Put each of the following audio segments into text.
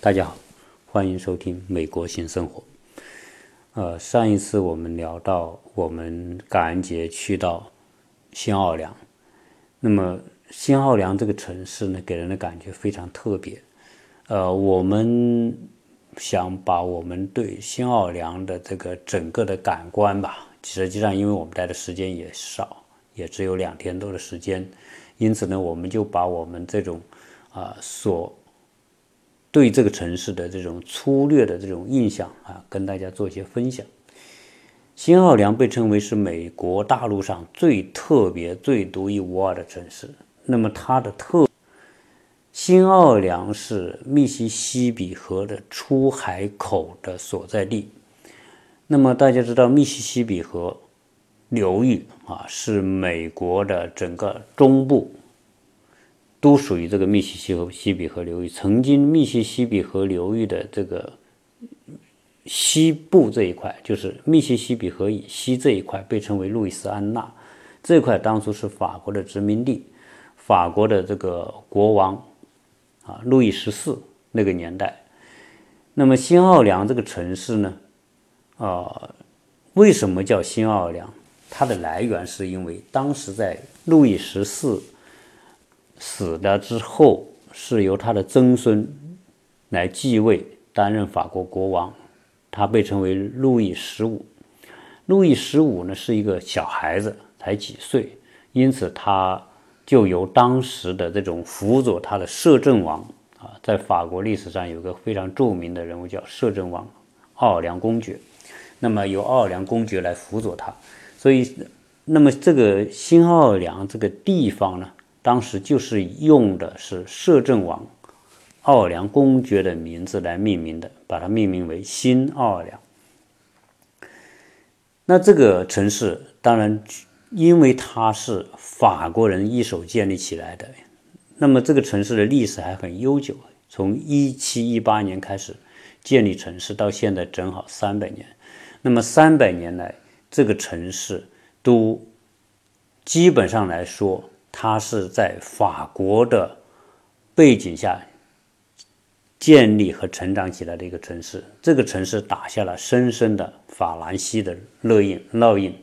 大家好，欢迎收听《美国新生活》。呃，上一次我们聊到我们感恩节去到新奥尔良，那么新奥尔良这个城市呢，给人的感觉非常特别。呃，我们想把我们对新奥尔良的这个整个的感官吧，实际上因为我们待的时间也少，也只有两天多的时间，因此呢，我们就把我们这种啊所对这个城市的这种粗略的这种印象啊，跟大家做一些分享。新奥良被称为是美国大陆上最特别、最独一无二的城市。那么它的特，新奥尔良是密西西比河的出海口的所在地。那么大家知道，密西西比河流域啊，是美国的整个中部。都属于这个密西西比河流域。曾经，密西西比河流域的这个西部这一块，就是密西西比河以西这一块，被称为路易斯安那。这块当初是法国的殖民地，法国的这个国王啊，路易十四那个年代。那么，新奥尔良这个城市呢，啊，为什么叫新奥尔良？它的来源是因为当时在路易十四。死了之后，是由他的曾孙来继位，担任法国国王。他被称为路易十五。路易十五呢是一个小孩子，才几岁，因此他就由当时的这种辅佐他的摄政王啊，在法国历史上有个非常著名的人物叫摄政王奥尔良公爵。那么由奥尔良公爵来辅佐他，所以，那么这个新奥尔良这个地方呢？当时就是用的是摄政王奥尔良公爵的名字来命名的，把它命名为新奥尔良。那这个城市当然，因为它是法国人一手建立起来的，那么这个城市的历史还很悠久，从一七一八年开始建立城市，到现在正好三百年。那么三百年来，这个城市都基本上来说。它是在法国的背景下建立和成长起来的一个城市，这个城市打下了深深的法兰西的烙印。烙印。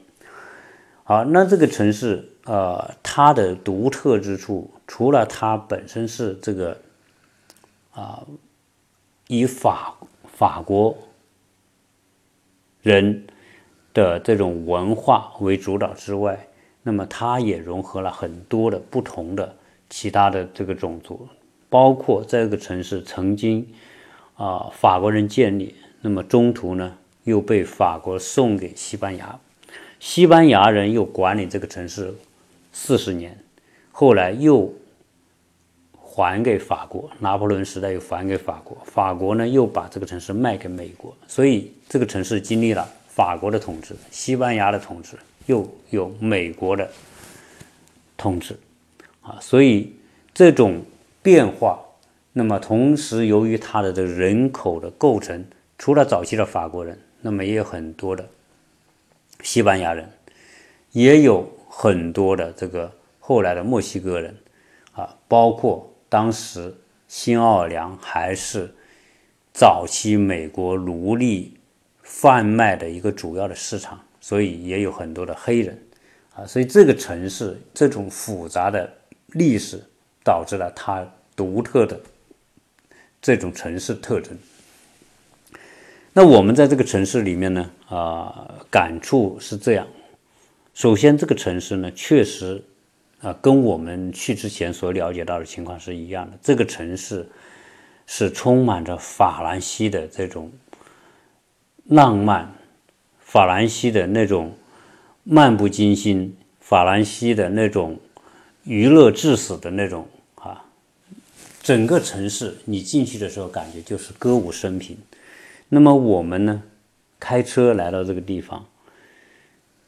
好，那这个城市，呃，它的独特之处，除了它本身是这个啊，以法法国人的这种文化为主导之外，那么它也融合了很多的不同的其他的这个种族，包括这个城市曾经啊法国人建立，那么中途呢又被法国送给西班牙，西班牙人又管理这个城市四十年，后来又还给法国，拿破仑时代又还给法国，法国呢又把这个城市卖给美国，所以这个城市经历了法国的统治，西班牙的统治。又有美国的统治啊，所以这种变化，那么同时由于它的这人口的构成，除了早期的法国人，那么也有很多的西班牙人，也有很多的这个后来的墨西哥人啊，包括当时新奥尔良还是早期美国奴隶贩卖的一个主要的市场。所以也有很多的黑人，啊，所以这个城市这种复杂的历史导致了它独特的这种城市特征。那我们在这个城市里面呢，啊，感触是这样：首先，这个城市呢，确实啊，跟我们去之前所了解到的情况是一样的。这个城市是充满着法兰西的这种浪漫。法兰西的那种漫不经心，法兰西的那种娱乐至死的那种啊，整个城市你进去的时候感觉就是歌舞升平。那么我们呢，开车来到这个地方，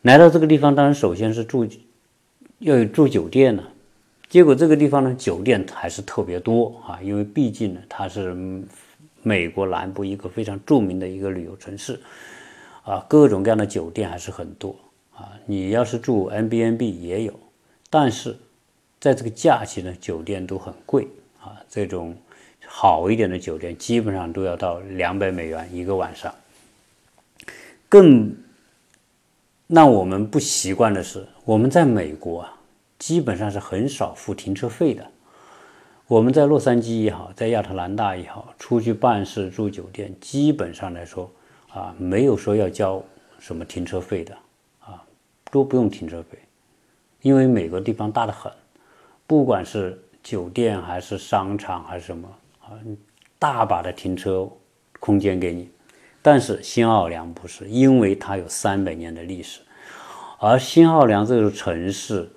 来到这个地方，当然首先是住要有住酒店呢。结果这个地方呢，酒店还是特别多啊，因为毕竟呢，它是美国南部一个非常著名的一个旅游城市。啊，各种各样的酒店还是很多啊。你要是住 N B N B 也有，但是在这个假期呢，酒店都很贵啊。这种好一点的酒店基本上都要到两百美元一个晚上。更让我们不习惯的是，我们在美国啊，基本上是很少付停车费的。我们在洛杉矶也好，在亚特兰大也好，出去办事住酒店，基本上来说啊，没有说要交什么停车费的啊，都不用停车费，因为美国地方大得很，不管是酒店还是商场还是什么啊，大把的停车空间给你。但是新奥尔良不是，因为它有三百年的历史，而新奥尔良这座城市。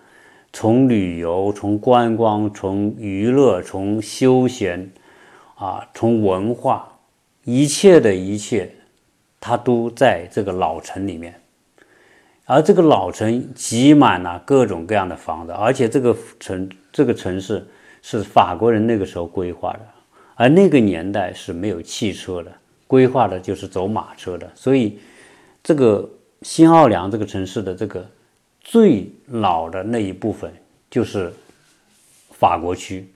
从旅游、从观光、从娱乐、从休闲，啊，从文化，一切的一切，它都在这个老城里面。而这个老城挤满了各种各样的房子，而且这个城这个城市是法国人那个时候规划的，而那个年代是没有汽车的，规划的就是走马车的。所以，这个新奥良这个城市的这个。最老的那一部分就是法国区，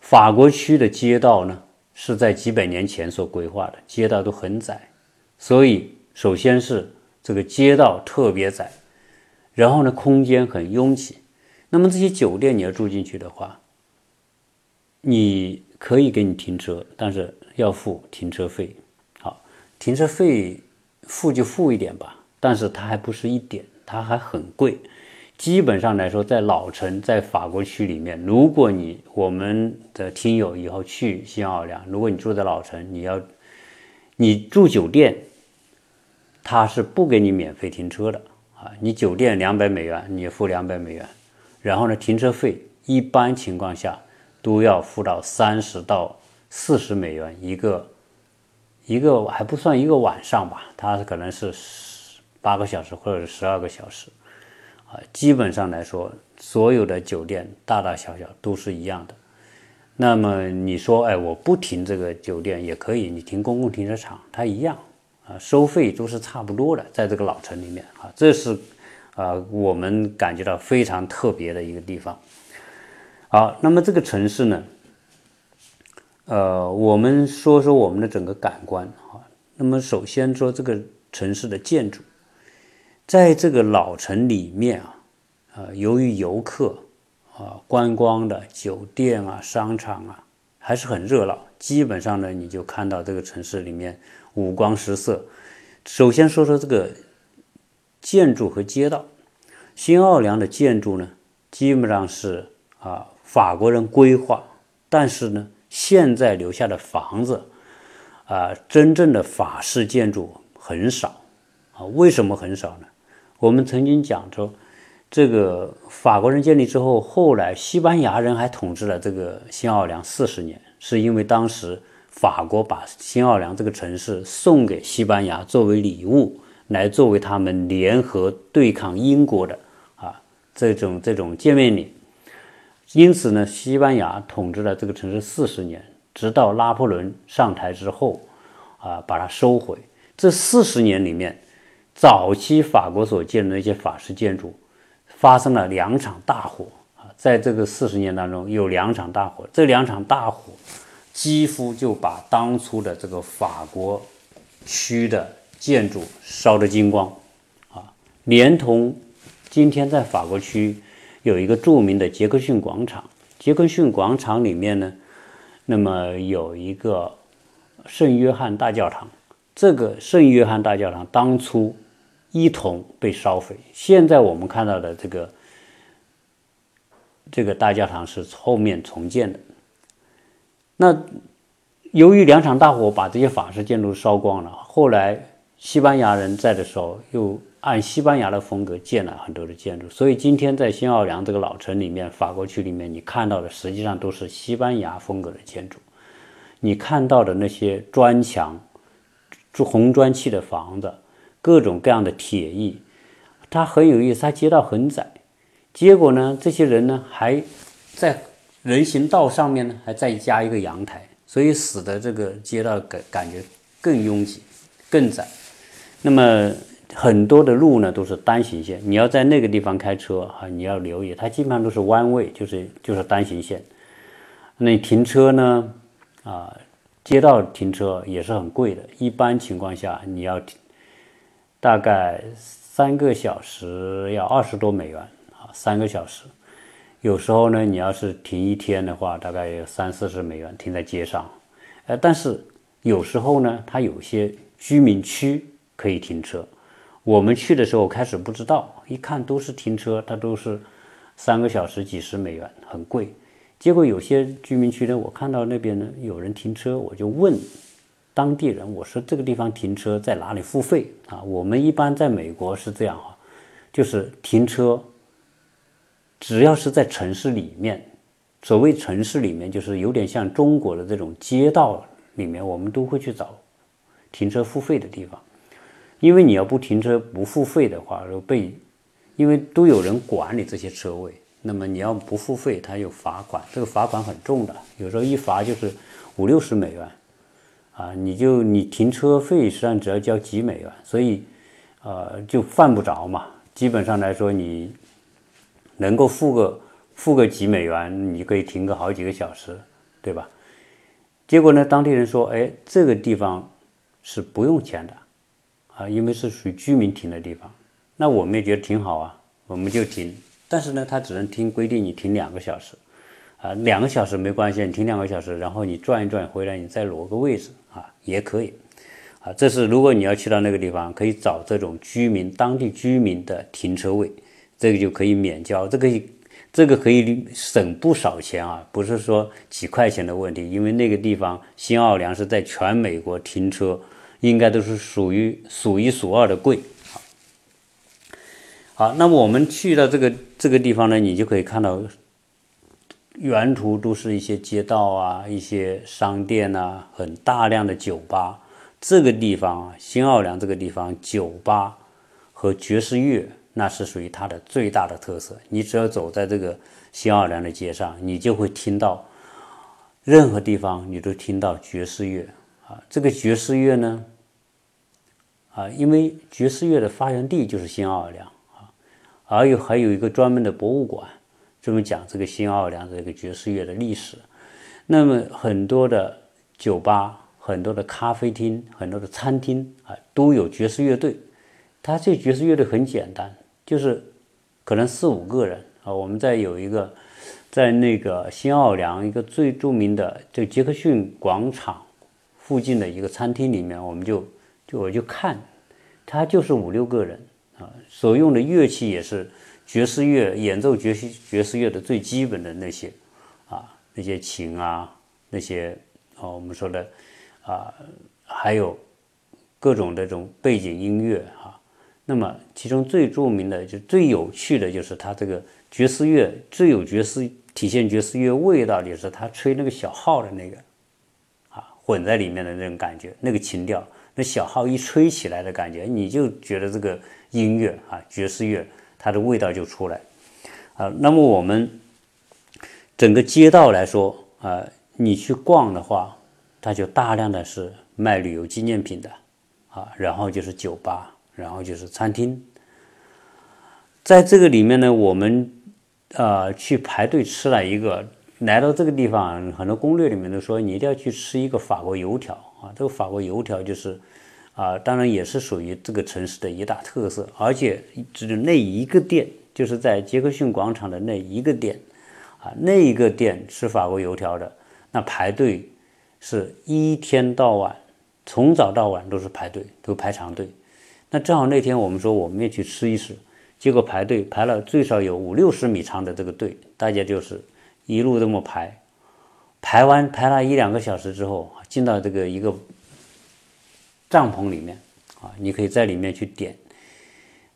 法国区的街道呢是在几百年前所规划的，街道都很窄，所以首先是这个街道特别窄，然后呢空间很拥挤。那么这些酒店你要住进去的话，你可以给你停车，但是要付停车费。好，停车费付就付一点吧，但是它还不是一点。它还很贵，基本上来说，在老城，在法国区里面，如果你我们的听友以后去新奥尔良，如果你住在老城，你要你住酒店，他是不给你免费停车的啊，你酒店两百美元，你付两百美元，然后呢，停车费一般情况下都要付到三十到四十美元一个，一个还不算一个晚上吧，它可能是十。八个小时或者是十二个小时，啊，基本上来说，所有的酒店大大小小都是一样的。那么你说，哎，我不停这个酒店也可以，你停公共停车场，它一样，啊，收费都是差不多的，在这个老城里面，啊，这是啊我们感觉到非常特别的一个地方。好，那么这个城市呢，呃，我们说说我们的整个感官啊。那么首先说这个城市的建筑。在这个老城里面啊，啊，由于游客啊、观光的酒店啊、商场啊，还是很热闹。基本上呢，你就看到这个城市里面五光十色。首先说说这个建筑和街道。新奥良的建筑呢，基本上是啊法国人规划，但是呢，现在留下的房子啊，真正的法式建筑很少啊。为什么很少呢？我们曾经讲说，这个法国人建立之后，后来西班牙人还统治了这个新奥尔良四十年，是因为当时法国把新奥尔良这个城市送给西班牙作为礼物，来作为他们联合对抗英国的啊这种这种见面礼。因此呢，西班牙统治了这个城市四十年，直到拿破仑上台之后，啊把它收回。这四十年里面。早期法国所建的那些法式建筑，发生了两场大火啊，在这个四十年当中有两场大火，这两场大火几乎就把当初的这个法国区的建筑烧得精光啊，连同今天在法国区有一个著名的杰克逊广场，杰克逊广场里面呢，那么有一个圣约翰大教堂，这个圣约翰大教堂当初。一同被烧毁。现在我们看到的这个这个大教堂是后面重建的。那由于两场大火把这些法式建筑烧光了，后来西班牙人在的时候又按西班牙的风格建了很多的建筑，所以今天在新奥良这个老城里面，法国区里面你看到的实际上都是西班牙风格的建筑。你看到的那些砖墙、红砖砌的房子。各种各样的铁艺，它很有意思。它街道很窄，结果呢，这些人呢还在人行道上面呢还再加一个阳台，所以使得这个街道感感觉更拥挤、更窄。那么很多的路呢都是单行线，你要在那个地方开车啊，你要留意，它基本上都是弯位，就是就是单行线。那停车呢，啊，街道停车也是很贵的。一般情况下，你要大概三个小时要二十多美元啊，三个小时。有时候呢，你要是停一天的话，大概三四十美元停在街上。呃，但是有时候呢，它有些居民区可以停车。我们去的时候开始不知道，一看都是停车，它都是三个小时几十美元，很贵。结果有些居民区呢，我看到那边呢有人停车，我就问当地人，我说这个地方停车在哪里付费啊？我们一般在美国是这样啊，就是停车只要是在城市里面，所谓城市里面就是有点像中国的这种街道里面，我们都会去找停车付费的地方。因为你要不停车不付费的话，被因为都有人管理这些车位，那么你要不付费，他有罚款，这个罚款很重的，有时候一罚就是五六十美元，啊，你就你停车费实际上只要交几美元，所以呃就犯不着嘛。基本上来说，你能够付个付个几美元，你可以停个好几个小时，对吧？结果呢，当地人说，哎，这个地方是不用钱的。啊，因为是属于居民停的地方，那我们也觉得挺好啊，我们就停。但是呢，他只能停规定你停两个小时，啊，两个小时没关系，你停两个小时，然后你转一转回来，你再挪个位置啊，也可以。啊，这是如果你要去到那个地方，可以找这种居民当地居民的停车位，这个就可以免交，这个这个可以省不少钱啊，不是说几块钱的问题，因为那个地方新奥尔良是在全美国停车。应该都是属于数一数二的贵，好，那么我们去到这个这个地方呢，你就可以看到，沿途都是一些街道啊，一些商店啊，很大量的酒吧。这个地方啊，新奥尔良这个地方，酒吧和爵士乐那是属于它的最大的特色。你只要走在这个新奥尔良的街上，你就会听到，任何地方你都听到爵士乐啊。这个爵士乐呢？啊，因为爵士乐的发源地就是新奥尔良啊，而有还有一个专门的博物馆，专门讲这个新奥尔良这个爵士乐的历史。那么很多的酒吧、很多的咖啡厅、很多的餐厅啊，都有爵士乐队。它这爵士乐队很简单，就是可能四五个人啊。我们在有一个在那个新奥尔良一个最著名的就杰克逊广场附近的一个餐厅里面，我们就。就我就看，他就是五六个人啊，所用的乐器也是爵士乐，演奏爵士爵士乐的最基本的那些啊，那些琴啊，那些啊，我们说的啊，还有各种这种背景音乐啊。那么其中最著名的就最有趣的就是他这个爵士乐最有爵士体现爵士乐味道的是他吹那个小号的那个啊，混在里面的那种感觉，那个情调。那小号一吹起来的感觉，你就觉得这个音乐啊，爵士乐它的味道就出来啊。那么我们整个街道来说啊，你去逛的话，它就大量的是卖旅游纪念品的啊，然后就是酒吧，然后就是餐厅。在这个里面呢，我们啊去排队吃了一个，来到这个地方，很多攻略里面都说你一定要去吃一个法国油条。啊，这个法国油条就是，啊，当然也是属于这个城市的一大特色，而且只有那一个店，就是在杰克逊广场的那一个店，啊，那一个店吃法国油条的，那排队是一天到晚，从早到晚都是排队，都排长队。那正好那天我们说我们也去吃一吃，结果排队排了最少有五六十米长的这个队，大家就是一路这么排，排完排了一两个小时之后。进到这个一个帐篷里面啊，你可以在里面去点。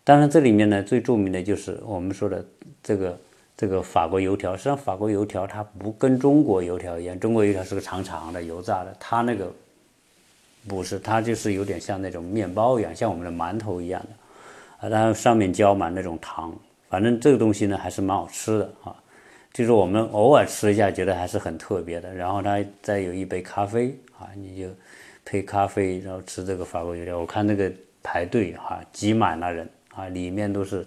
当然，这里面呢最著名的就是我们说的这个这个法国油条。实际上，法国油条它不跟中国油条一样，中国油条是个长长的油炸的，它那个不是，它就是有点像那种面包一样，像我们的馒头一样的啊，然后上面浇满那种糖。反正这个东西呢还是蛮好吃的啊。就是我们偶尔吃一下，觉得还是很特别的。然后它再有一杯咖啡啊，你就配咖啡，然后吃这个法国油条。我看那个排队哈，挤满了人啊，里面都是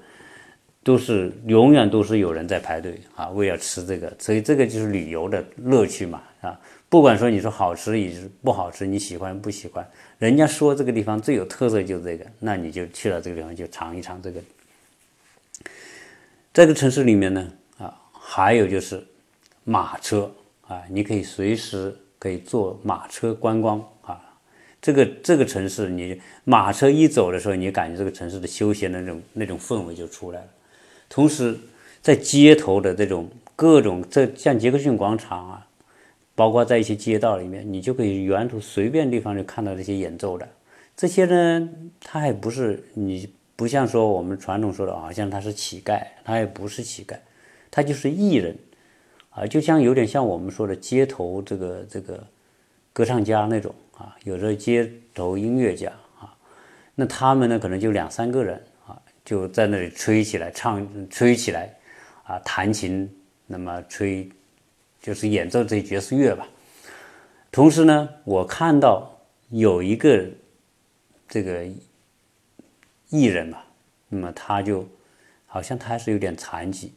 都是永远都是有人在排队啊，为了吃这个，所以这个就是旅游的乐趣嘛啊。不管说你说好吃也是不好吃，你喜欢不喜欢，人家说这个地方最有特色就是这个，那你就去了这个地方就尝一尝这个。这个城市里面呢啊，还有就是马车啊，你可以随时可以坐马车观光。这个这个城市，你马车一走的时候，你感觉这个城市的休闲的那种那种氛围就出来了。同时，在街头的这种各种，这像杰克逊广场啊，包括在一些街道里面，你就可以沿途随便地方就看到这些演奏的。这些呢，他还不是你不像说我们传统说的，好像他是乞丐，他也不是乞丐，他就是艺人啊，就像有点像我们说的街头这个这个歌唱家那种。啊，有的街头音乐家啊，那他们呢可能就两三个人啊，就在那里吹起来，唱吹起来，啊，弹琴，那么吹，就是演奏这爵士乐吧。同时呢，我看到有一个这个艺人吧，那么他就好像他是有点残疾，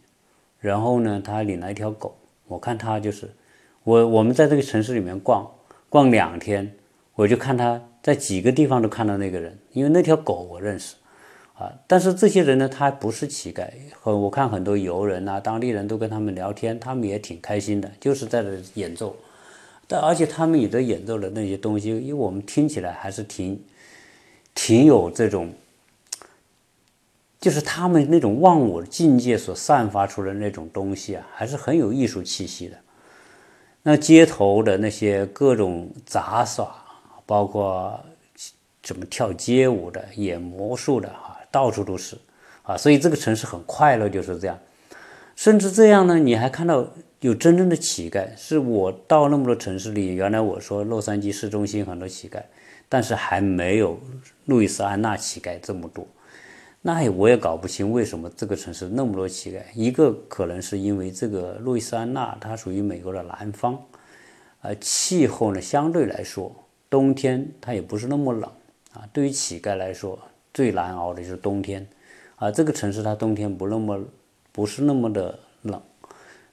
然后呢，他领了一条狗。我看他就是我我们在这个城市里面逛逛两天。我就看他在几个地方都看到那个人，因为那条狗我认识，啊，但是这些人呢，他不是乞丐，和我看很多游人啊，当地人都跟他们聊天，他们也挺开心的，就是在这演奏，但而且他们有的演奏的那些东西，因为我们听起来还是挺，挺有这种，就是他们那种忘我境界所散发出的那种东西啊，还是很有艺术气息的。那街头的那些各种杂耍。包括怎么跳街舞的、演魔术的啊，到处都是啊，所以这个城市很快乐，就是这样。甚至这样呢，你还看到有真正的乞丐。是我到那么多城市里，原来我说洛杉矶市中心很多乞丐，但是还没有路易斯安那乞丐这么多。那也我也搞不清为什么这个城市那么多乞丐。一个可能是因为这个路易斯安那它属于美国的南方，呃，气候呢相对来说。冬天它也不是那么冷啊，对于乞丐来说最难熬的就是冬天啊。这个城市它冬天不那么不是那么的冷，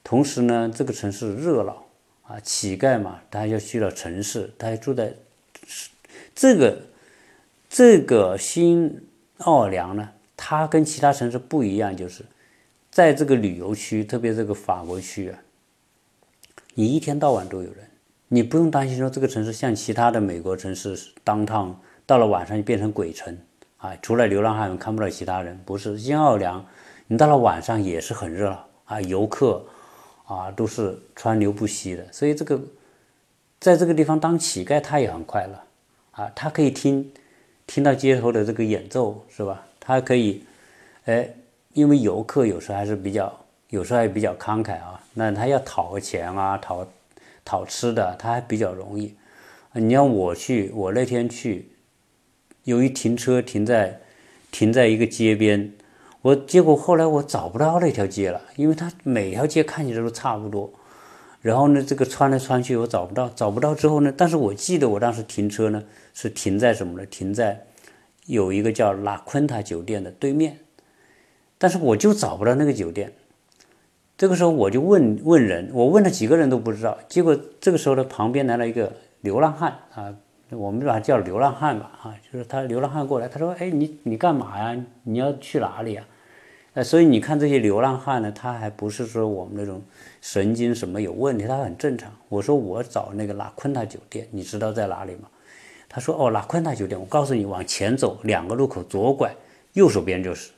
同时呢，这个城市热闹啊。乞丐嘛，他要去到城市，他还住在这个这个新奥尔良呢，它跟其他城市不一样，就是在这个旅游区，特别这个法国区啊，你一天到晚都有人。你不用担心说这个城市像其他的美国城市，当趟到了晚上就变成鬼城啊！除了流浪汉看不到其他人。不是新奥尔良，你到了晚上也是很热闹啊，游客啊都是川流不息的。所以这个在这个地方当乞丐他也很快乐啊，他可以听听到街头的这个演奏是吧？他可以哎，因为游客有时候还是比较有时候还比较慷慨啊，那他要讨个钱啊，讨。讨吃的，他还比较容易。你让我去，我那天去，由于停车停在停在一个街边，我结果后来我找不到那条街了，因为它每条街看起来都差不多。然后呢，这个穿来穿去我找不到，找不到之后呢，但是我记得我当时停车呢是停在什么呢？停在有一个叫拉昆塔酒店的对面，但是我就找不到那个酒店。这个时候我就问问人，我问了几个人都不知道。结果这个时候呢，旁边来了一个流浪汉啊，我们把他叫流浪汉吧，啊，就是他流浪汉过来，他说：“哎，你你干嘛呀？你要去哪里啊？”呃，所以你看这些流浪汉呢，他还不是说我们那种神经什么有问题，他很正常。我说我找那个拉昆塔酒店，你知道在哪里吗？他说：“哦，拉昆大酒店，我告诉你，往前走两个路口左拐，右手边就是。”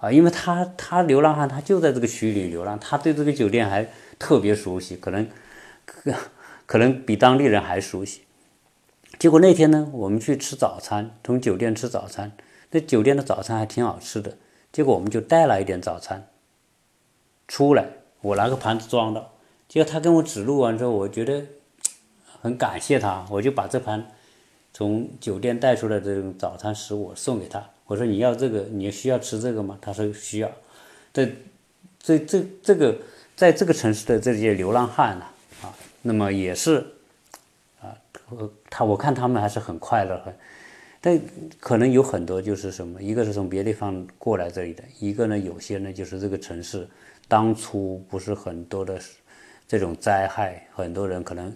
啊，因为他他流浪汉，他就在这个区域里流浪，他对这个酒店还特别熟悉，可能可可能比当地人还熟悉。结果那天呢，我们去吃早餐，从酒店吃早餐，那酒店的早餐还挺好吃的。结果我们就带了一点早餐出来，我拿个盘子装的。结果他跟我指路完之后，我觉得很感谢他，我就把这盘从酒店带出来的这种早餐食物送给他。我说你要这个，你需要吃这个吗？他说需要。这、这、这、这个，在这个城市的这些流浪汉呢，啊，那么也是，啊，他我看他们还是很快乐，很但可能有很多就是什么，一个是从别的地方过来这里的，一个呢，有些呢就是这个城市当初不是很多的这种灾害，很多人可能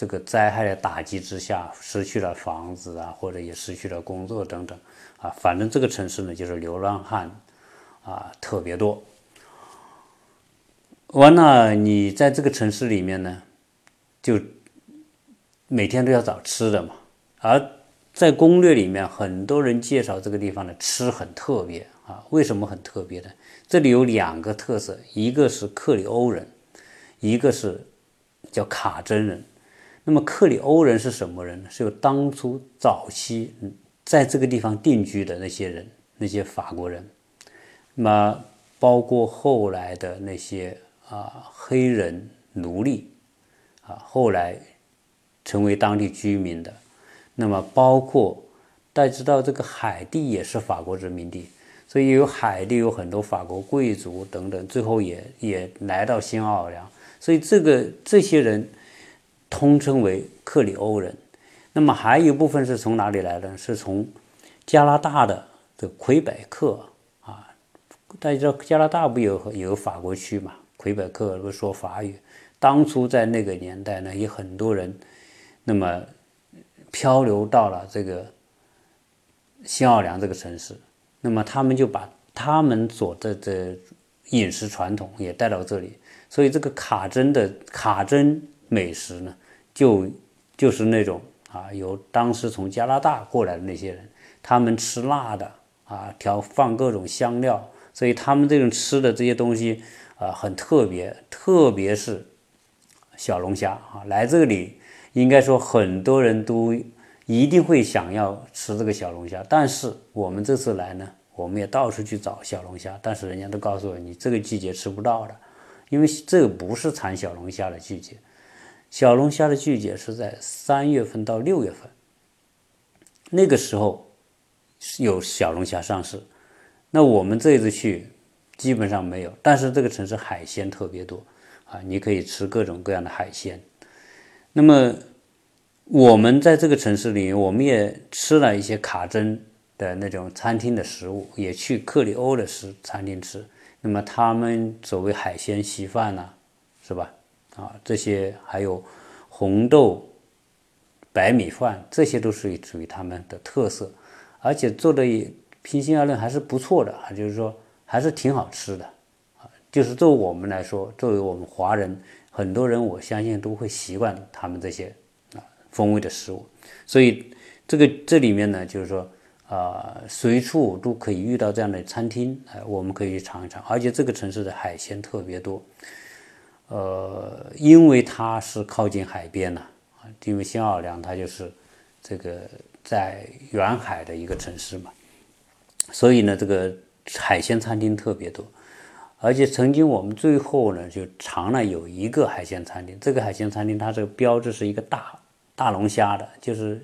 这个灾害的打击之下失去了房子啊，或者也失去了工作等等啊，反正这个城市呢就是流浪汉啊特别多。完了，你在这个城市里面呢，就每天都要找吃的嘛，而。在攻略里面，很多人介绍这个地方的吃很特别啊。为什么很特别呢？这里有两个特色，一个是克里欧人，一个是叫卡真人。那么克里欧人是什么人呢？是有当初早期在这个地方定居的那些人，那些法国人。那么包括后来的那些啊黑人奴隶啊，后来成为当地居民的。那么，包括大家知道，这个海地也是法国殖民地，所以有海地有很多法国贵族等等，最后也也来到新奥尔良，所以这个这些人通称为克里欧人。那么还有一部分是从哪里来的？是从加拿大的的魁北克啊，大家知道加拿大不有有法国区嘛？魁北克不说法语，当初在那个年代呢，有很多人，那么。漂流到了这个新奥尔良这个城市，那么他们就把他们所的的饮食传统也带到这里，所以这个卡真的卡真美食呢，就就是那种啊，有当时从加拿大过来的那些人，他们吃辣的啊，调放各种香料，所以他们这种吃的这些东西啊很特别，特别是小龙虾啊，来这里。应该说，很多人都一定会想要吃这个小龙虾。但是我们这次来呢，我们也到处去找小龙虾，但是人家都告诉我，你这个季节吃不到的，因为这个不是产小龙虾的季节。小龙虾的季节是在三月份到六月份，那个时候有小龙虾上市。那我们这次去基本上没有，但是这个城市海鲜特别多啊，你可以吃各种各样的海鲜。那么，我们在这个城市里，我们也吃了一些卡真的那种餐厅的食物，也去克里欧的食餐厅吃。那么他们所谓海鲜稀饭呐，是吧？啊，这些还有红豆白米饭，这些都是属于他们的特色，而且做的也平心而论还是不错的，就是说还是挺好吃的啊。就是作为我们来说，作为我们华人。很多人我相信都会习惯他们这些啊风味的食物，所以这个这里面呢，就是说啊随处都可以遇到这样的餐厅，哎，我们可以去尝一尝。而且这个城市的海鲜特别多，呃，因为它是靠近海边呐，啊，因为新奥尔良它就是这个在远海的一个城市嘛，所以呢，这个海鲜餐厅特别多。而且曾经我们最后呢就尝了有一个海鲜餐厅，这个海鲜餐厅它这个标志是一个大大龙虾的，就是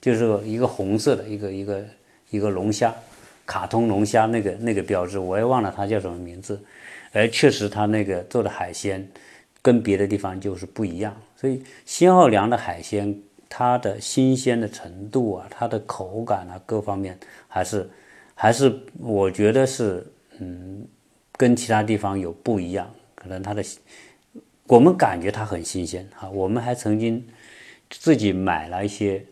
就是一个红色的一个一个一个龙虾，卡通龙虾那个那个标志，我也忘了它叫什么名字。而确实它那个做的海鲜跟别的地方就是不一样，所以新奥良的海鲜它的新鲜的程度啊，它的口感啊各方面还是还是我觉得是嗯。跟其他地方有不一样，可能它的我们感觉它很新鲜啊。我们还曾经自己买了一些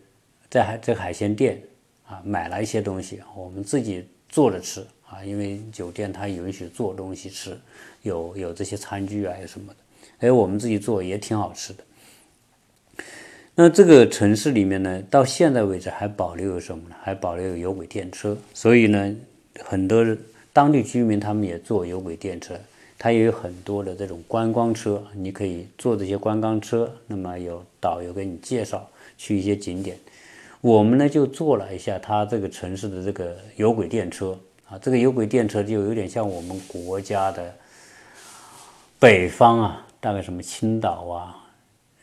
在海在海鲜店啊买了一些东西，我们自己做着吃啊，因为酒店它允许做东西吃，有有这些餐具啊有什么的，哎，我们自己做也挺好吃的。那这个城市里面呢，到现在为止还保留有什么呢？还保留有有轨电车，所以呢，很多。当地居民他们也坐有轨电车，它也有很多的这种观光车，你可以坐这些观光车，那么有导游给你介绍去一些景点。我们呢就坐了一下它这个城市的这个有轨电车啊，这个有轨电车就有点像我们国家的北方啊，大概什么青岛啊、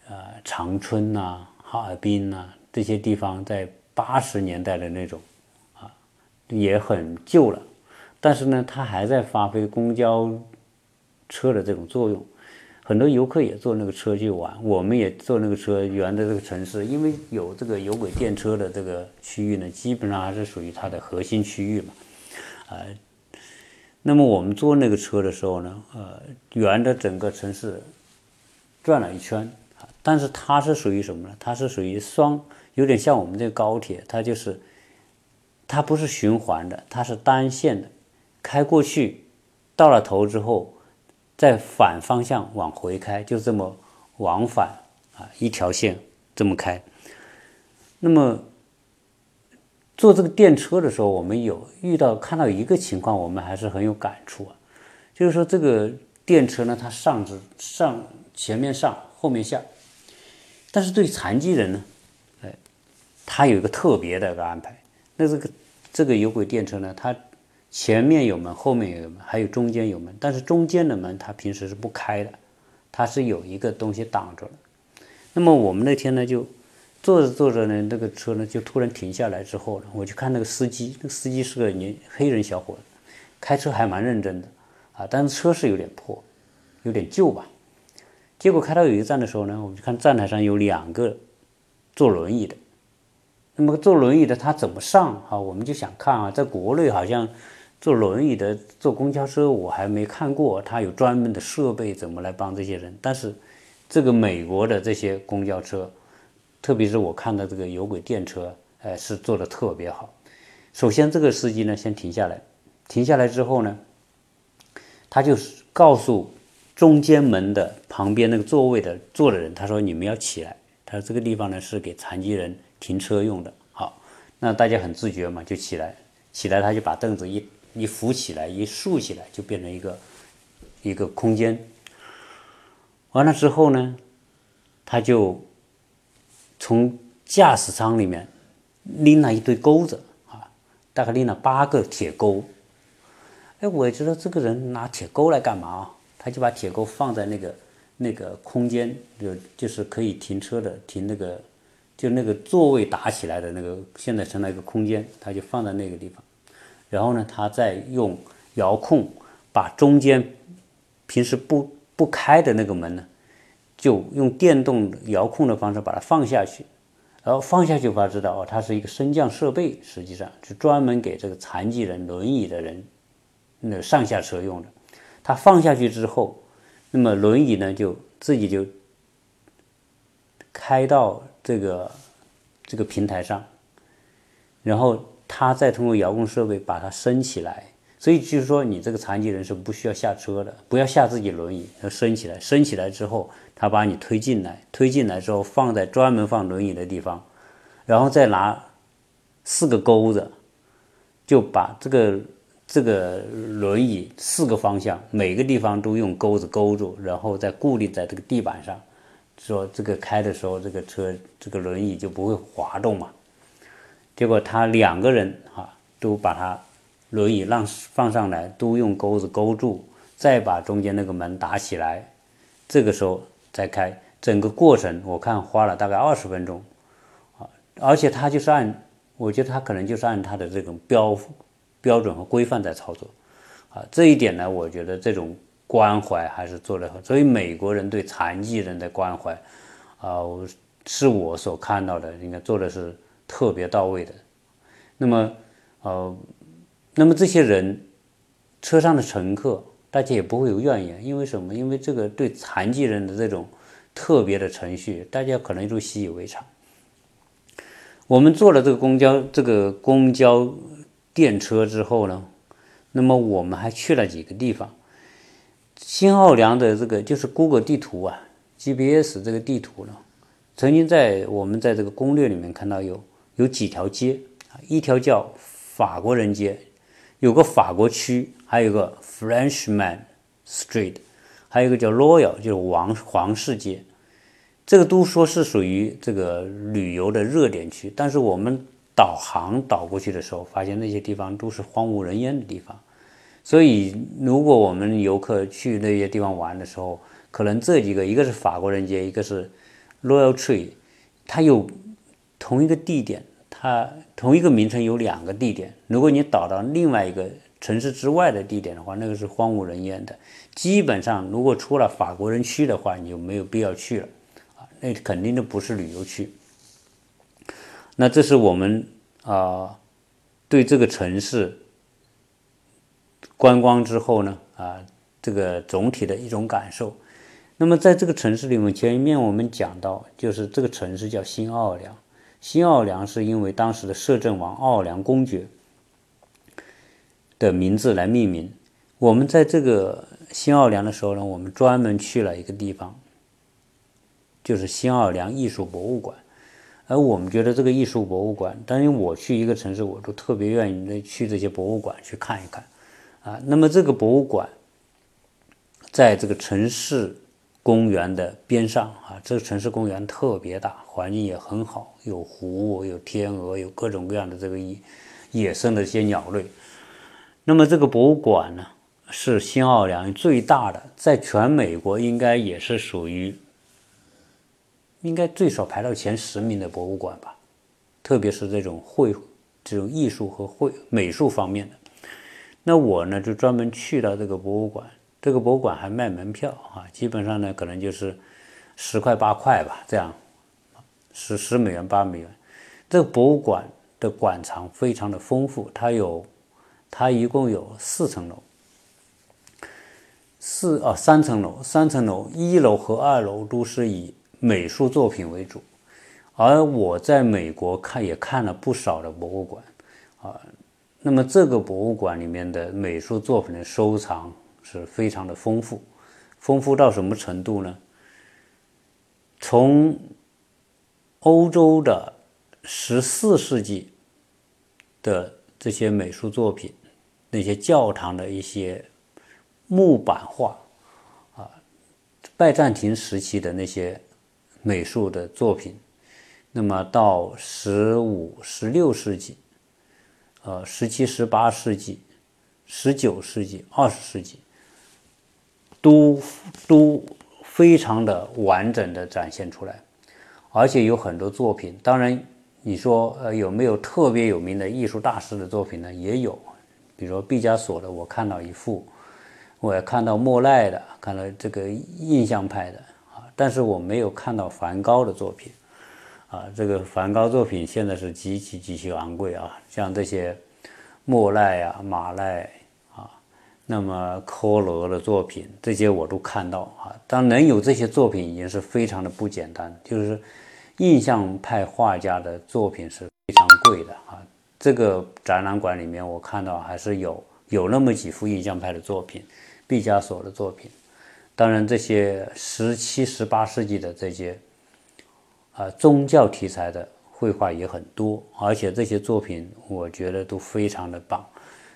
呃长春呐、哈尔滨呐这些地方，在八十年代的那种啊，也很旧了。但是呢，它还在发挥公交车的这种作用，很多游客也坐那个车去玩，我们也坐那个车沿着这个城市，因为有这个有轨电车的这个区域呢，基本上还是属于它的核心区域嘛，啊，那么我们坐那个车的时候呢，呃，沿着整个城市转了一圈，但是它是属于什么呢？它是属于双，有点像我们这个高铁，它就是它不是循环的，它是单线的，开过去到了头之后。再反方向往回开，就这么往返啊，一条线这么开。那么坐这个电车的时候，我们有遇到看到一个情况，我们还是很有感触啊，就是说这个电车呢，它上至上前面上，后面下，但是对残疾人呢，哎，他有一个特别的一个安排。那这个这个有轨电车呢，它。前面有门，后面有门，还有中间有门，但是中间的门它平时是不开的，它是有一个东西挡着的。那么我们那天呢，就坐着坐着呢，那个车呢就突然停下来之后呢，我就看那个司机，那个司机是个年黑人小伙子，开车还蛮认真的啊，但是车是有点破，有点旧吧。结果开到有一站的时候呢，我们就看站台上有两个坐轮椅的，那么坐轮椅的他怎么上啊？我们就想看啊，在国内好像。坐轮椅的坐公交车，我还没看过，他有专门的设备怎么来帮这些人。但是，这个美国的这些公交车，特别是我看到这个有轨电车，哎，是做的特别好。首先，这个司机呢，先停下来，停下来之后呢，他就告诉中间门的旁边那个座位的坐的人，他说：“你们要起来。”他说：“这个地方呢是给残疾人停车用的。”好，那大家很自觉嘛，就起来，起来他就把凳子一。一扶起来，一竖起来，就变成一个一个空间。完了之后呢，他就从驾驶舱里面拎了一堆钩子啊，大概拎了八个铁钩。哎，我也知道这个人拿铁钩来干嘛啊？他就把铁钩放在那个那个空间，就就是可以停车的，停那个就那个座位打起来的那个，现在成了一个空间，他就放在那个地方。然后呢，他再用遥控把中间平时不不开的那个门呢，就用电动遥控的方式把它放下去。然后放下去，我知道哦，它是一个升降设备，实际上是专门给这个残疾人、轮椅的人那上下车用的。它放下去之后，那么轮椅呢就自己就开到这个这个平台上，然后。他再通过遥控设备把它升起来，所以就是说，你这个残疾人是不需要下车的，不要下自己轮椅，要升起来。升起来之后，他把你推进来，推进来之后放在专门放轮椅的地方，然后再拿四个钩子，就把这个这个轮椅四个方向每个地方都用钩子勾住，然后再固定在这个地板上，说这个开的时候，这个车这个轮椅就不会滑动嘛。结果他两个人哈都把它轮椅让放上来，都用钩子勾住，再把中间那个门打起来，这个时候再开。整个过程我看花了大概二十分钟，啊，而且他就是按，我觉得他可能就是按他的这种标标准和规范在操作，啊，这一点呢，我觉得这种关怀还是做得好。所以美国人对残疾人的关怀，啊，是我所看到的，应该做的是。特别到位的，那么，呃，那么这些人车上的乘客，大家也不会有怨言，因为什么？因为这个对残疾人的这种特别的程序，大家可能都习以为常。我们坐了这个公交，这个公交电车之后呢，那么我们还去了几个地方。新奥良的这个就是谷歌地图啊，GPS 这个地图呢，曾经在我们在这个攻略里面看到有。有几条街啊？一条叫法国人街，有个法国区，还有个 Frenchman Street，还有一个叫 Royal，就是王皇室街。这个都说是属于这个旅游的热点区，但是我们导航导过去的时候，发现那些地方都是荒无人烟的地方。所以，如果我们游客去那些地方玩的时候，可能这几个，一个是法国人街，一个是 Royal Tree，它有。同一个地点，它同一个名称有两个地点。如果你导到另外一个城市之外的地点的话，那个是荒无人烟的。基本上，如果除了法国人去的话，你就没有必要去了啊，那肯定都不是旅游区。那这是我们啊对这个城市观光之后呢啊这个总体的一种感受。那么在这个城市里面，前面我们讲到，就是这个城市叫新奥尔良。新奥良是因为当时的摄政王奥尔良公爵的名字来命名。我们在这个新奥良的时候呢，我们专门去了一个地方，就是新奥良艺术博物馆。而我们觉得这个艺术博物馆，当然我去一个城市，我都特别愿意去这些博物馆去看一看。啊，那么这个博物馆在这个城市。公园的边上啊，这个城市公园特别大，环境也很好，有湖，有天鹅，有各种各样的这个野野生的一些鸟类。那么这个博物馆呢，是新奥尔良最大的，在全美国应该也是属于应该最少排到前十名的博物馆吧。特别是这种绘、这种艺术和绘美术方面的。那我呢，就专门去到这个博物馆。这个博物馆还卖门票啊，基本上呢可能就是十块八块吧，这样十十美元八美元。这个博物馆的馆藏非常的丰富，它有它一共有四层楼，四啊三层楼，三层楼一楼和二楼都是以美术作品为主，而我在美国看也看了不少的博物馆啊，那么这个博物馆里面的美术作品的收藏。是非常的丰富，丰富到什么程度呢？从欧洲的十四世纪的这些美术作品，那些教堂的一些木板画啊，拜占庭时期的那些美术的作品，那么到十五、十六世纪，呃，十七、十八世纪，十九世纪、二十世纪。都都非常的完整的展现出来，而且有很多作品。当然，你说呃有没有特别有名的艺术大师的作品呢？也有，比如说毕加索的，我看到一幅，我也看到莫奈的，看到这个印象派的啊，但是我没有看到梵高的作品啊。这个梵高作品现在是极其极其昂贵啊，像这些莫奈啊、马奈。那么科罗的作品，这些我都看到啊。当能有这些作品，已经是非常的不简单。就是印象派画家的作品是非常贵的啊。这个展览馆里面，我看到还是有有那么几幅印象派的作品，毕加索的作品。当然，这些十七、十八世纪的这些啊宗教题材的绘画也很多，而且这些作品我觉得都非常的棒。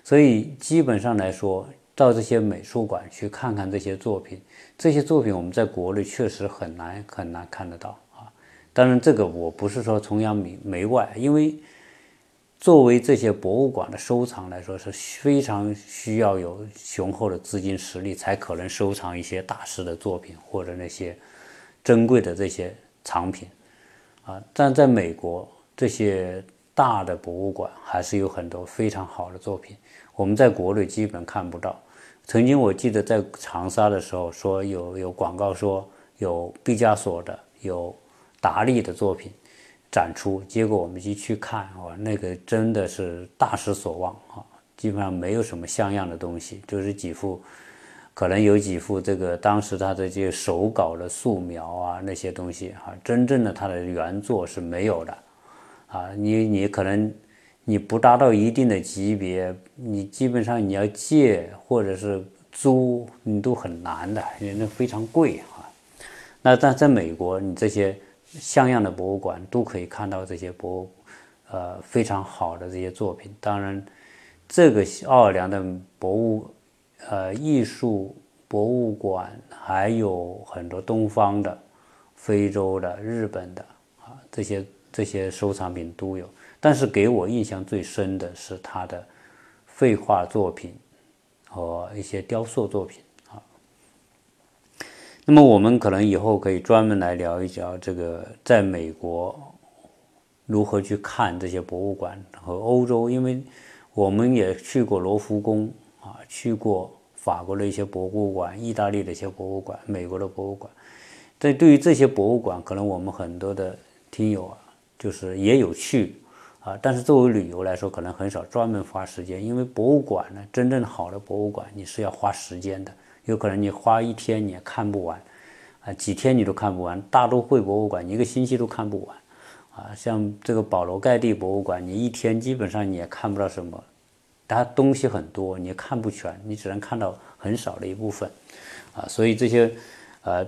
所以基本上来说，到这些美术馆去看看这些作品，这些作品我们在国内确实很难很难看得到啊。当然，这个我不是说崇洋媚媚外，因为作为这些博物馆的收藏来说，是非常需要有雄厚的资金实力，才可能收藏一些大师的作品或者那些珍贵的这些藏品啊。但在美国，这些大的博物馆还是有很多非常好的作品。我们在国内基本看不到。曾经我记得在长沙的时候，说有有广告说有毕加索的、有达利的作品展出，结果我们一去看，哇，那个真的是大失所望啊！基本上没有什么像样的东西，就是几幅，可能有几幅这个当时他的这些手稿的素描啊那些东西啊，真正的他的原作是没有的啊！你你可能。你不达到一定的级别，你基本上你要借或者是租，你都很难的，因为那非常贵啊。那但在美国，你这些像样的博物馆都可以看到这些博物，呃，非常好的这些作品。当然，这个奥尔良的博物，呃，艺术博物馆还有很多东方的、非洲的、日本的啊，这些这些收藏品都有。但是给我印象最深的是他的绘画作品和一些雕塑作品啊。那么我们可能以后可以专门来聊一聊这个在美国如何去看这些博物馆和欧洲，因为我们也去过罗浮宫啊，去过法国的一些博物馆、意大利的一些博物馆、美国的博物馆。在对于这些博物馆，可能我们很多的听友啊，就是也有去啊，但是作为旅游来说，可能很少专门花时间，因为博物馆呢，真正好的博物馆你是要花时间的，有可能你花一天你也看不完，啊，几天你都看不完。大都会博物馆你一个星期都看不完，啊，像这个保罗盖蒂博物馆，你一天基本上你也看不到什么，它东西很多，你也看不全，你只能看到很少的一部分，啊，所以这些，呃。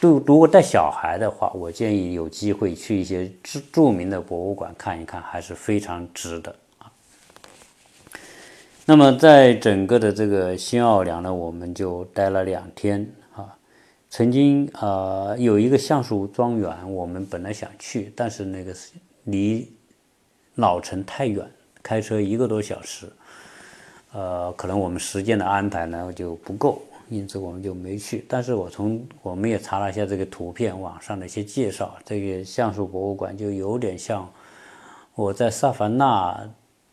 如如果带小孩的话，我建议有机会去一些著著名的博物馆看一看，还是非常值得啊。那么在整个的这个新奥尔良呢，我们就待了两天啊。曾经啊有一个橡树庄园，我们本来想去，但是那个离老城太远，开车一个多小时，呃，可能我们时间的安排呢就不够。因此我们就没去，但是我从我们也查了一下这个图片，网上的一些介绍，这个橡树博物馆就有点像我在萨凡纳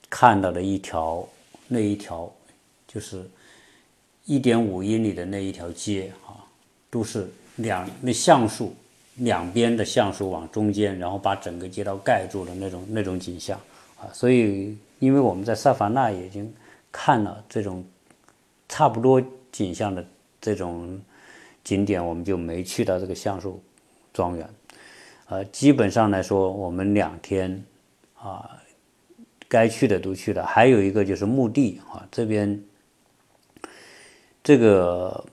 看到的一条那一条，就是一点五英里的那一条街啊，都是两那橡树两边的橡树往中间，然后把整个街道盖住的那种那种景象啊，所以因为我们在萨凡纳已经看了这种差不多。景象的这种景点，我们就没去到这个橡树庄园。呃，基本上来说，我们两天啊，该去的都去了。还有一个就是墓地啊，这边这个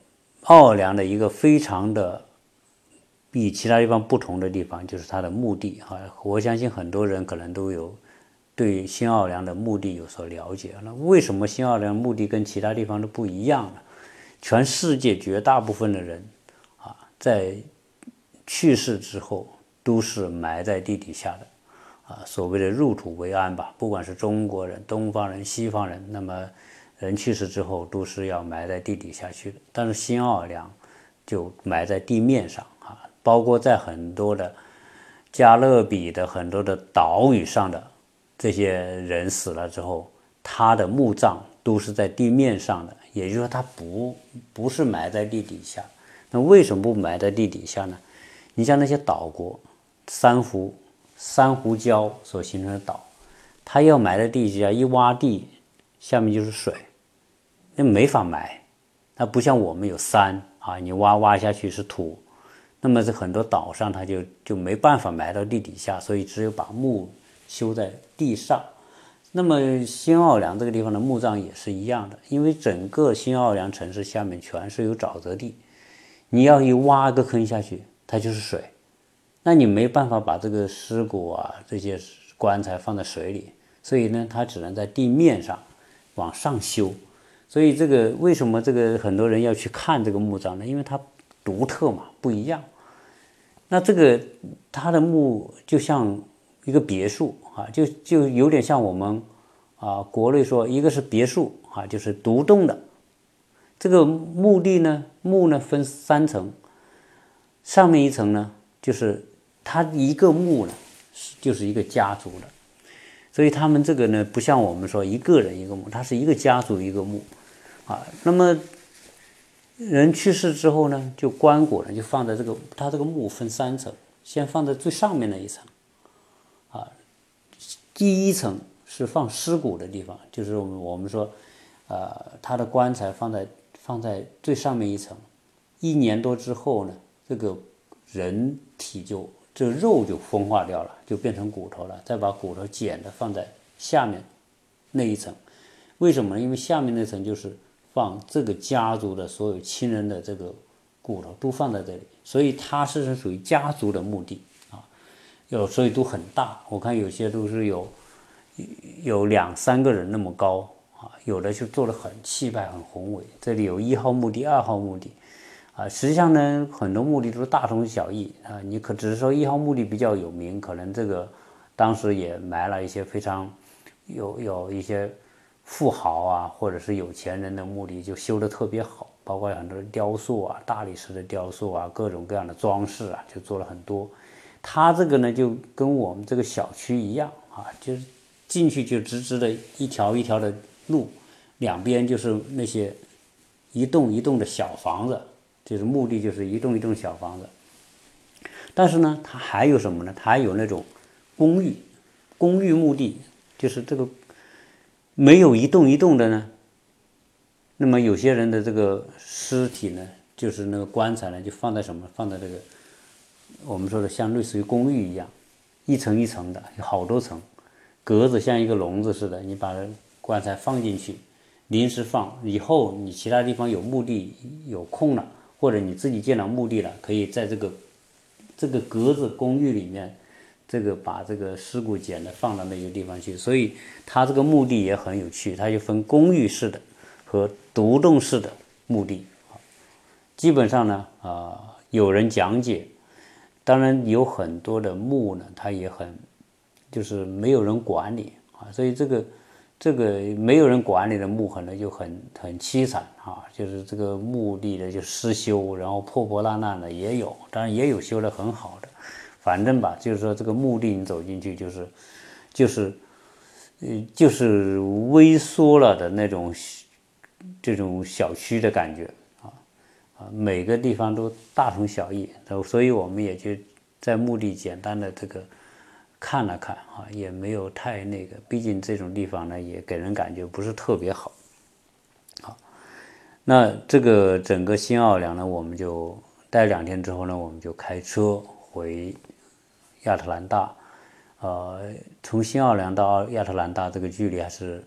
奥尔良的一个非常的比其他地方不同的地方，就是它的墓地啊。我相信很多人可能都有对新奥尔良的墓地有所了解。那为什么新奥尔良墓地跟其他地方都不一样呢？全世界绝大部分的人，啊，在去世之后都是埋在地底下的，啊，所谓的入土为安吧。不管是中国人、东方人、西方人，那么人去世之后都是要埋在地底下去的。但是新奥尔良就埋在地面上，啊，包括在很多的加勒比的很多的岛屿上的这些人死了之后，他的墓葬都是在地面上的。也就是说，它不不是埋在地底下。那为什么不埋在地底下呢？你像那些岛国，珊瑚、珊瑚礁所形成的岛，它要埋在地底下，一挖地，下面就是水，那没法埋。它不像我们有山啊，你挖挖下去是土。那么在很多岛上，它就就没办法埋到地底下，所以只有把墓修在地上。那么新奥尔良这个地方的墓葬也是一样的，因为整个新奥尔良城市下面全是有沼泽地，你要一挖个坑下去，它就是水，那你没办法把这个尸骨啊这些棺材放在水里，所以呢，它只能在地面上往上修。所以这个为什么这个很多人要去看这个墓葬呢？因为它独特嘛，不一样。那这个它的墓就像一个别墅。啊，就就有点像我们啊，国内说一个是别墅啊，就是独栋的。这个墓地呢，墓呢分三层，上面一层呢，就是它一个墓呢，是就是一个家族的，所以他们这个呢，不像我们说一个人一个墓，它是一个家族一个墓啊。那么人去世之后呢，就棺椁呢就放在这个，它这个墓分三层，先放在最上面那一层。第一层是放尸骨的地方，就是我们我们说，呃，他的棺材放在放在最上面一层，一年多之后呢，这个人体就这肉就风化掉了，就变成骨头了，再把骨头捡的放在下面那一层，为什么呢？因为下面那层就是放这个家族的所有亲人的这个骨头都放在这里，所以它是属于家族的墓地。有，所以都很大。我看有些都是有有两三个人那么高啊，有的就做的很气派、很宏伟。这里有一号墓地、二号墓地啊。实际上呢，很多墓地都是大同小异啊。你可只是说一号墓地比较有名，可能这个当时也埋了一些非常有有一些富豪啊，或者是有钱人的墓地，就修的特别好，包括很多雕塑啊、大理石的雕塑啊、各种各样的装饰啊，就做了很多。它这个呢，就跟我们这个小区一样啊，就是进去就直直的一条一条的路，两边就是那些一栋一栋的小房子，就是墓地就是一栋一栋小房子。但是呢，它还有什么呢？它还有那种公寓，公寓墓地，就是这个没有一栋一栋的呢。那么有些人的这个尸体呢，就是那个棺材呢，就放在什么？放在这个我们说的像类似于公寓一样，一层一层的，有好多层，格子像一个笼子似的。你把棺材放进去，临时放，以后你其他地方有墓地有空了，或者你自己建了墓地了，可以在这个这个格子公寓里面，这个把这个尸骨捡的放到那个地方去。所以它这个墓地也很有趣，它就分公寓式的和。独栋式的墓地，基本上呢啊，有人讲解，当然有很多的墓呢，它也很就是没有人管理啊，所以这个这个没有人管理的墓可能就很很凄惨啊，就是这个墓地的就失修，然后破破烂烂的也有，当然也有修的很好的，反正吧，就是说这个墓地你走进去就是就是呃就是微缩了的那种。这种小区的感觉啊，每个地方都大同小异，所以我们也就在墓地简单的这个看了看啊，也没有太那个，毕竟这种地方呢也给人感觉不是特别好。好，那这个整个新奥尔良呢，我们就待两天之后呢，我们就开车回亚特兰大。呃，从新奥尔良到亚特兰大这个距离还是。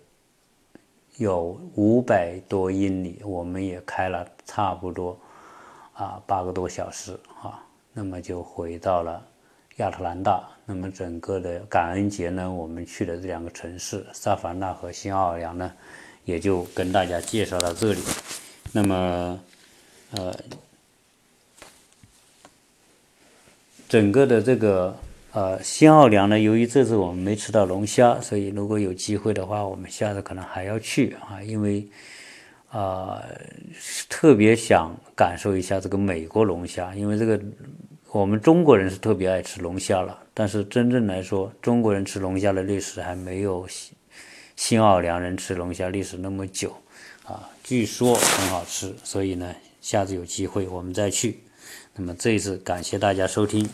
有五百多英里，我们也开了差不多啊八个多小时啊，那么就回到了亚特兰大。那么整个的感恩节呢，我们去的这两个城市萨凡纳和新奥尔良呢，也就跟大家介绍到这里。那么呃，整个的这个。呃，新奥良呢，由于这次我们没吃到龙虾，所以如果有机会的话，我们下次可能还要去啊，因为啊，特别想感受一下这个美国龙虾，因为这个我们中国人是特别爱吃龙虾了，但是真正来说，中国人吃龙虾的历史还没有新新奥良人吃龙虾历史那么久啊。据说很好吃，所以呢，下次有机会我们再去。那么这一次感谢大家收听。